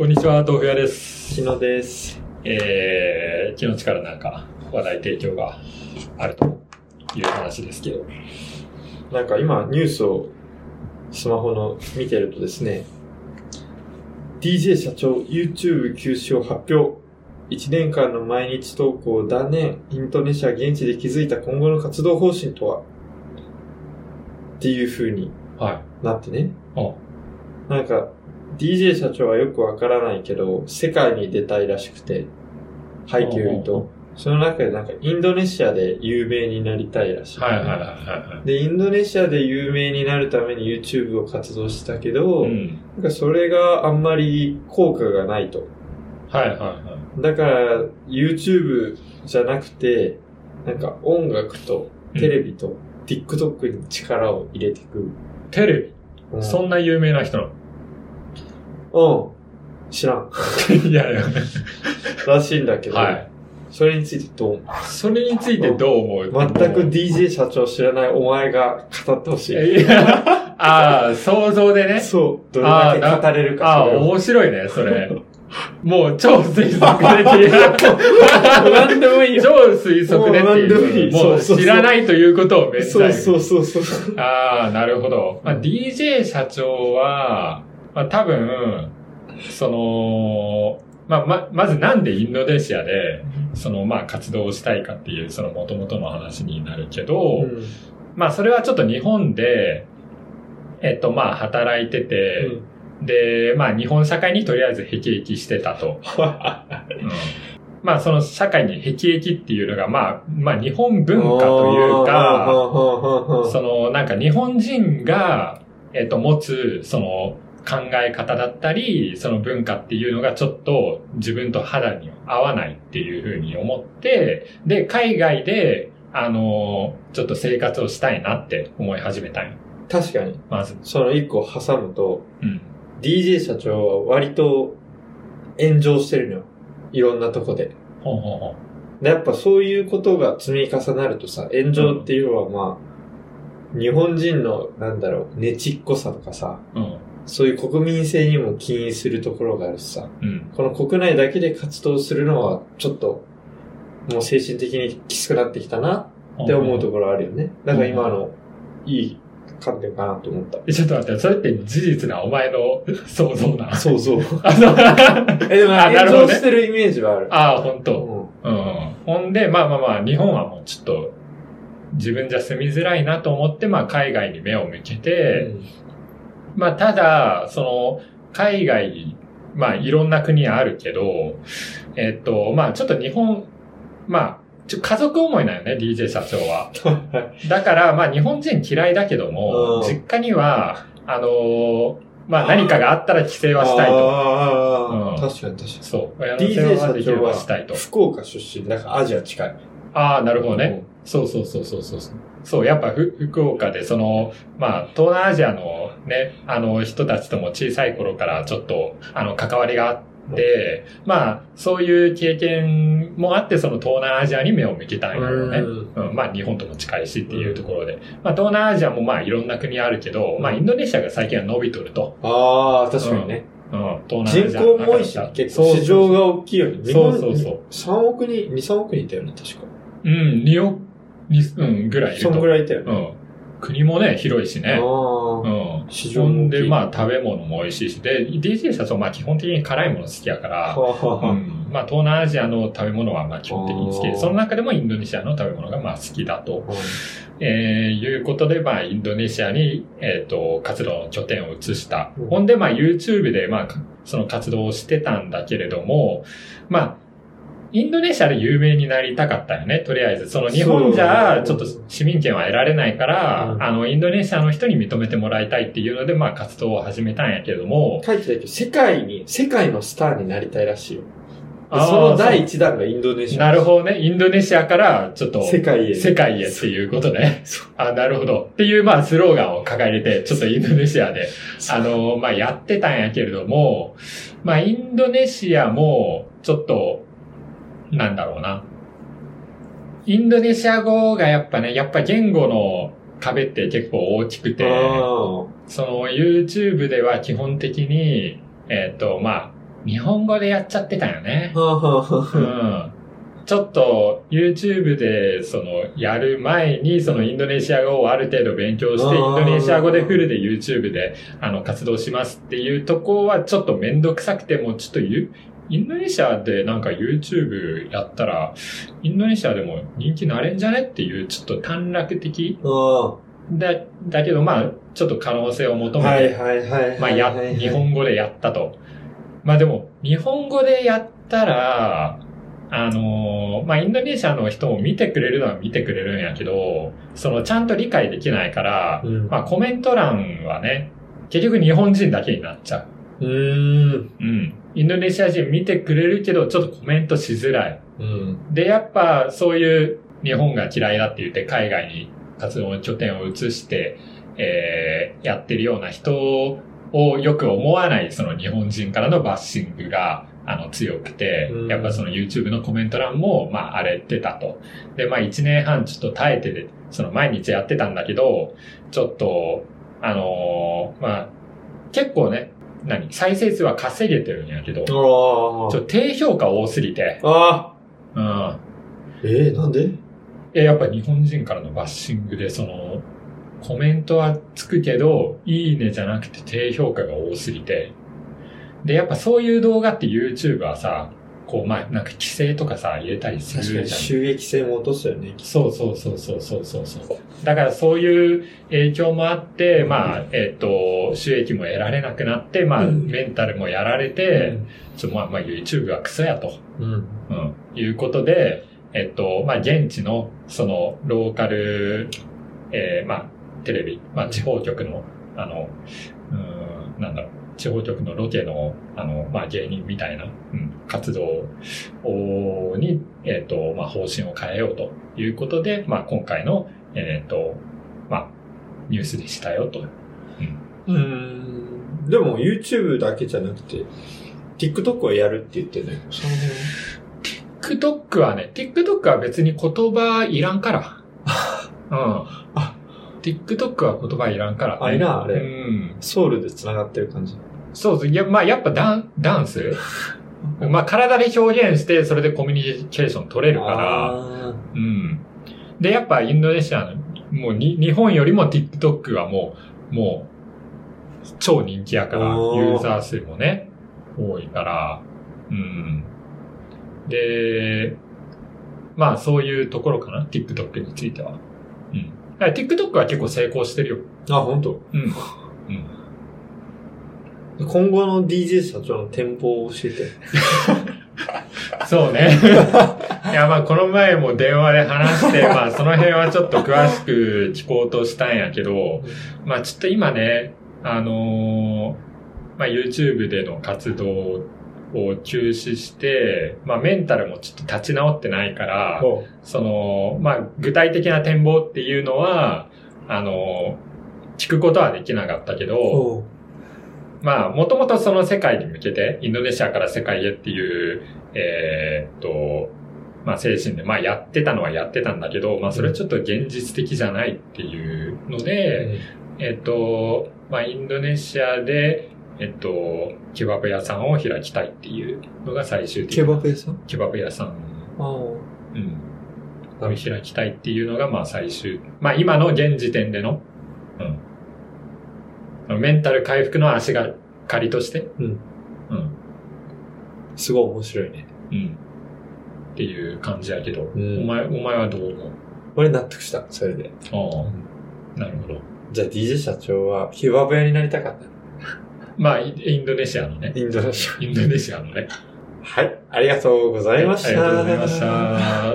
こんにちは、豆腐屋です。日野です。えー、昨日からなんか話題提供があるという話ですけど。なんか今ニュースをスマホの見てるとですね、DJ 社長 YouTube 休止を発表。1年間の毎日投稿を断念。インドネシア現地で築いた今後の活動方針とは？っていう風にはい。なってね。あなんか DJ 社長はよくわからないけど、世界に出たいらしくて、背景を言うと、その中でなんかインドネシアで有名になりたいらしい、はいはいはいはで、インドネシアで有名になるために YouTube を活動したけど、い。うん。なんかそれがあんまり効果がないと。はいはいはだから YouTube じゃなくて、なんか音楽とテレビと TikTok に力を入れていく。い。テレビ、うんそんな有名な人なうん。知らん。の いやいや。らしいんだけど、はい。それについてどう？思それについてどう思う？う全く DJ 社長知らないお前が語ってほしい。いや、ああ、想像でね。そう。どれだけ語れるかああ、それを。面白いね、それ。もう超推測でっていう。何でもいいよ。超推測でってもう何でもいい。いうもそううそうそう知らないということをめっちゃそうそうそうそう。ああ、なるほど。まあ、DJ 社長は、まあ、多分、その、まあ、ま、まずなんでインドネシアで、その、まあ、活動をしたいかっていう、その元々の話になるけど、うん。まあ、それはちょっと日本で、えっと、まあ、働いてて、で、まあ、日本社会にとりあえず辟易してたと。うん。まあ、その社会に辟易っていうのが、まあ、まあ、日本文化というか、その、なんか日本人が、えっと、持つ、その、考え方だったり、その文化っていうのがちょっと自分と肌に合わないっていうふうに思って、で、海外で、あの、ちょっと生活をしたいなって思い始めたんよ。確かに。まず。その一個挟むと、うん。DJ 社長は割と炎上してるのよ。いろんなとこで。ほうほうほでやっぱそういうことが積み重なるとさ、炎上っていうのはまあ、日本人の、なんだろう、ねちっこさとかさ、う。うん。そういう国民性にも起因するところがあるしさ、うん。この国内だけで活動するのは、ちょっと、もう精神的にきつくなってきたなって思うところあるよね。だから今の、いい観点かなと思った。えちょっと待って、それって事実な、お前の想像な。そうそう。あそう え、でもあなるほどね炎上してるイメージはある。ああ、本う当。んうん。ほんで、まあまあまあ、日本はもうちょっと、自分じゃ住みづらいなと思って、まあ海外に目を向けて、まあただ、その、海外、まあいろんな国あるけど、えっと、まあちょっと日本、まあ、ちょ家族思いなんよね、DJ 社長は。だから、まあ日本人嫌いだけどもう、ん実家には、あのーまあ何かがあったら帰省はしたいと。ああ、うん確かに確かに。そう。DJ 社長はばしたいと。福岡出身、だからアジア近い。ああ、なるほどね。そうそうそうそうそう。そう、やっぱふ福岡で、その、まあ、東南アジアのね、あの人たちとも小さい頃からちょっと、あの、関わりがあって、まあ、そういう経験もあって、その東南アジアに目を向けたんやろうね。うんうん、まあ、日本とも近いしっていうところで。まあ、東南アジアもまあ、いろんな国あるけど、まあ、インドネシアが最近は伸びとると。ああ、確かにね。うん、東南アジア人口も多いしね、結構市場が大きいよね。そうそうそう。3億人、2、3億人いたよね、確か。うん、2億、にうん、ぐらいいると。そんぐらいいたよね。うん。国もね、広いしね。あうあ。ん。市場もで、まあ、食べ物も美味しいし。で、DJ 社長、まあ、基本的に辛いもの好きやから、うん。まあ、東南アジアの食べ物は、まあ、基本的に好きで、その中でもインドネシアの食べ物が、まあ、好きだと、あえー、いうことで、まあ、インドネシアに、えっ、と、活動の拠点を移した。うんほんで、まあ、YouTube で、まあ、かその活動をしてたんだけれども、まあ、インドネシアで有名になりたかったよね、とりあえず。その日本じゃ、ちょっと市民権は得られないから、うんあの、インドネシアの人に認めてもらいたいっていうので、まあ、活動を始めたんやけれども、書いてたけど、世界に、世界のスターになりたいらしいよ。その第一弾がインドネシア。なるほどね。インドネシアから、ちょっと、世界へ。世界へっていうことね。そあ、なるほど。っていう、まあ、スローガンを掲げて、ちょっとインドネシアで、あの、まあ、やってたんやけれども、まあ、インドネシアも、ちょっと、なんだろうな。インドネシア語がやっぱね、やっぱ言語の壁って結構大きくて、あその YouTube では基本的に、えっ、と、まあ、日本語でやっちゃってたよね。うあん。ちょっと YouTube でそのやる前にそのインドネシア語をある程度勉強して、インドネシア語でフルで YouTube であの活動しますっていうとこはちょっとめんどくさくてもちょっとゆインドネシアでなんか YouTube やったら、インドネシアでも人気なれんじゃねっていうちょっと短絡的あだ、だけどまあちょっと可能性を求あ。めて。まあ、や、日本語でやったと。まあでも、日本語でやったら、あのーまあ、インドネシアの人も見てくれるのは見てくれるんやけど、その、ちゃんと理解できないから、うんまあ、コメント欄はね、結局日本人だけになっちゃうーん。う。うん。インドネシア人見てくれるけど、ちょっとコメントしづらい。うん。で、やっぱ、そういう日本が嫌いだって言って、海外に活動の拠点を移して、えー、やってるような人をよく思わない、その日本人からのバッシングが、あの、強くてうん、やっぱその YouTube のコメント欄も、まあ、荒れてたと。で、まあ、1年半ちょっと耐えてて、その毎日やってたんだけど、ちょっと、あのーまあ、結構ね、何？再生数は稼げてるんやけど、ちょあっと低評価多すぎて、あ。あうん。あ。えー、なんで？え、やっぱ日本人からのバッシングで、その、コメントはつくけど、いいねじゃなくて低評価が多すぎて。で、やっぱそういう動画って YouTube はさ、こう、まあ、なんか規制とかさ、入れたりするじゃん。収益性も落とすよね。そうそうそうそうそうそうそう。だからそういう影響もあって、まあ、えっ、と、収益も得られなくなって、まあ、うんメンタルもやられて、ちょ、まあ、まあ、YouTube はクソやと。うん。うん、いうことで、えっと、まあ、現地の、その、ローカル、えーまあ、テレビ、まあ、地方局の、あの、うーん、なんだろう、地方局のロケの、あの、まあ、芸人みたいな、うん、活動をに、えっと、まあ、方針を変えようということで、まあ、今回の、えっと、まあ、ニュースでしたよと。うーん。でも YouTube だけじゃなくて、TikTok はやるって言ってね。その辺 TikTok はね、TikTok は別に言葉いらんから。うん。あ TikTok は言葉いらんから、ね。あいらんあれうん。ソウルで繋がってる感じ。そうそう。いや、まあやっぱダン、ダンス？まあ体で表現して、それでコミュニケーション取れるから。あうん。で、やっぱインドネシアの、もうに、日本よりも TikTok はもう、もう、超人気やから、ユーザー数もね、多いから、うん。で、まあそういうところかな、TikTok については。うん。だから TikTok は結構成功してるよ。ーあ、本当。うん。今後の DJ 社長の展望を教えて。そうね。いや、まあ、この前も電話で話して、まあ、その辺はちょっと詳しく聞こうとしたんやけど、まあ、ちょっと今ね、あのーまあ、YouTube での活動を休止して、まあ、メンタルもちょっと立ち直ってないから、おその、まあ、具体的な展望っていうのは、あのー聞くことはできなかったけど、おまあ、もともとその世界に向けて、インドネシアから世界へっていう、えーっと、まあ精神で、まあやってたのはやってたんだけど、まあそれはちょっと現実的じゃないっていうので、えーっと、まあインドネシアで、えっと、ケバブ屋さんを開きたいっていうのが最終的ケなバブ屋さん？ケバブ屋さん、あうん、を開きたいっていうのが、まあ最終、まあ今の現時点での、うん。メンタル回復の足がかりとして、うん。うん。すごい面白いね。うん。っていう感じやけど、んお前、お前はどう思う？俺納得した、それで。ああ、なるほど。じゃあ DJ 社長はケバブ屋になりたかった。まあ、イインドネシアのね。インドネシインドネシアのね。ア。はい、ありがとうございました。ありがとうございました。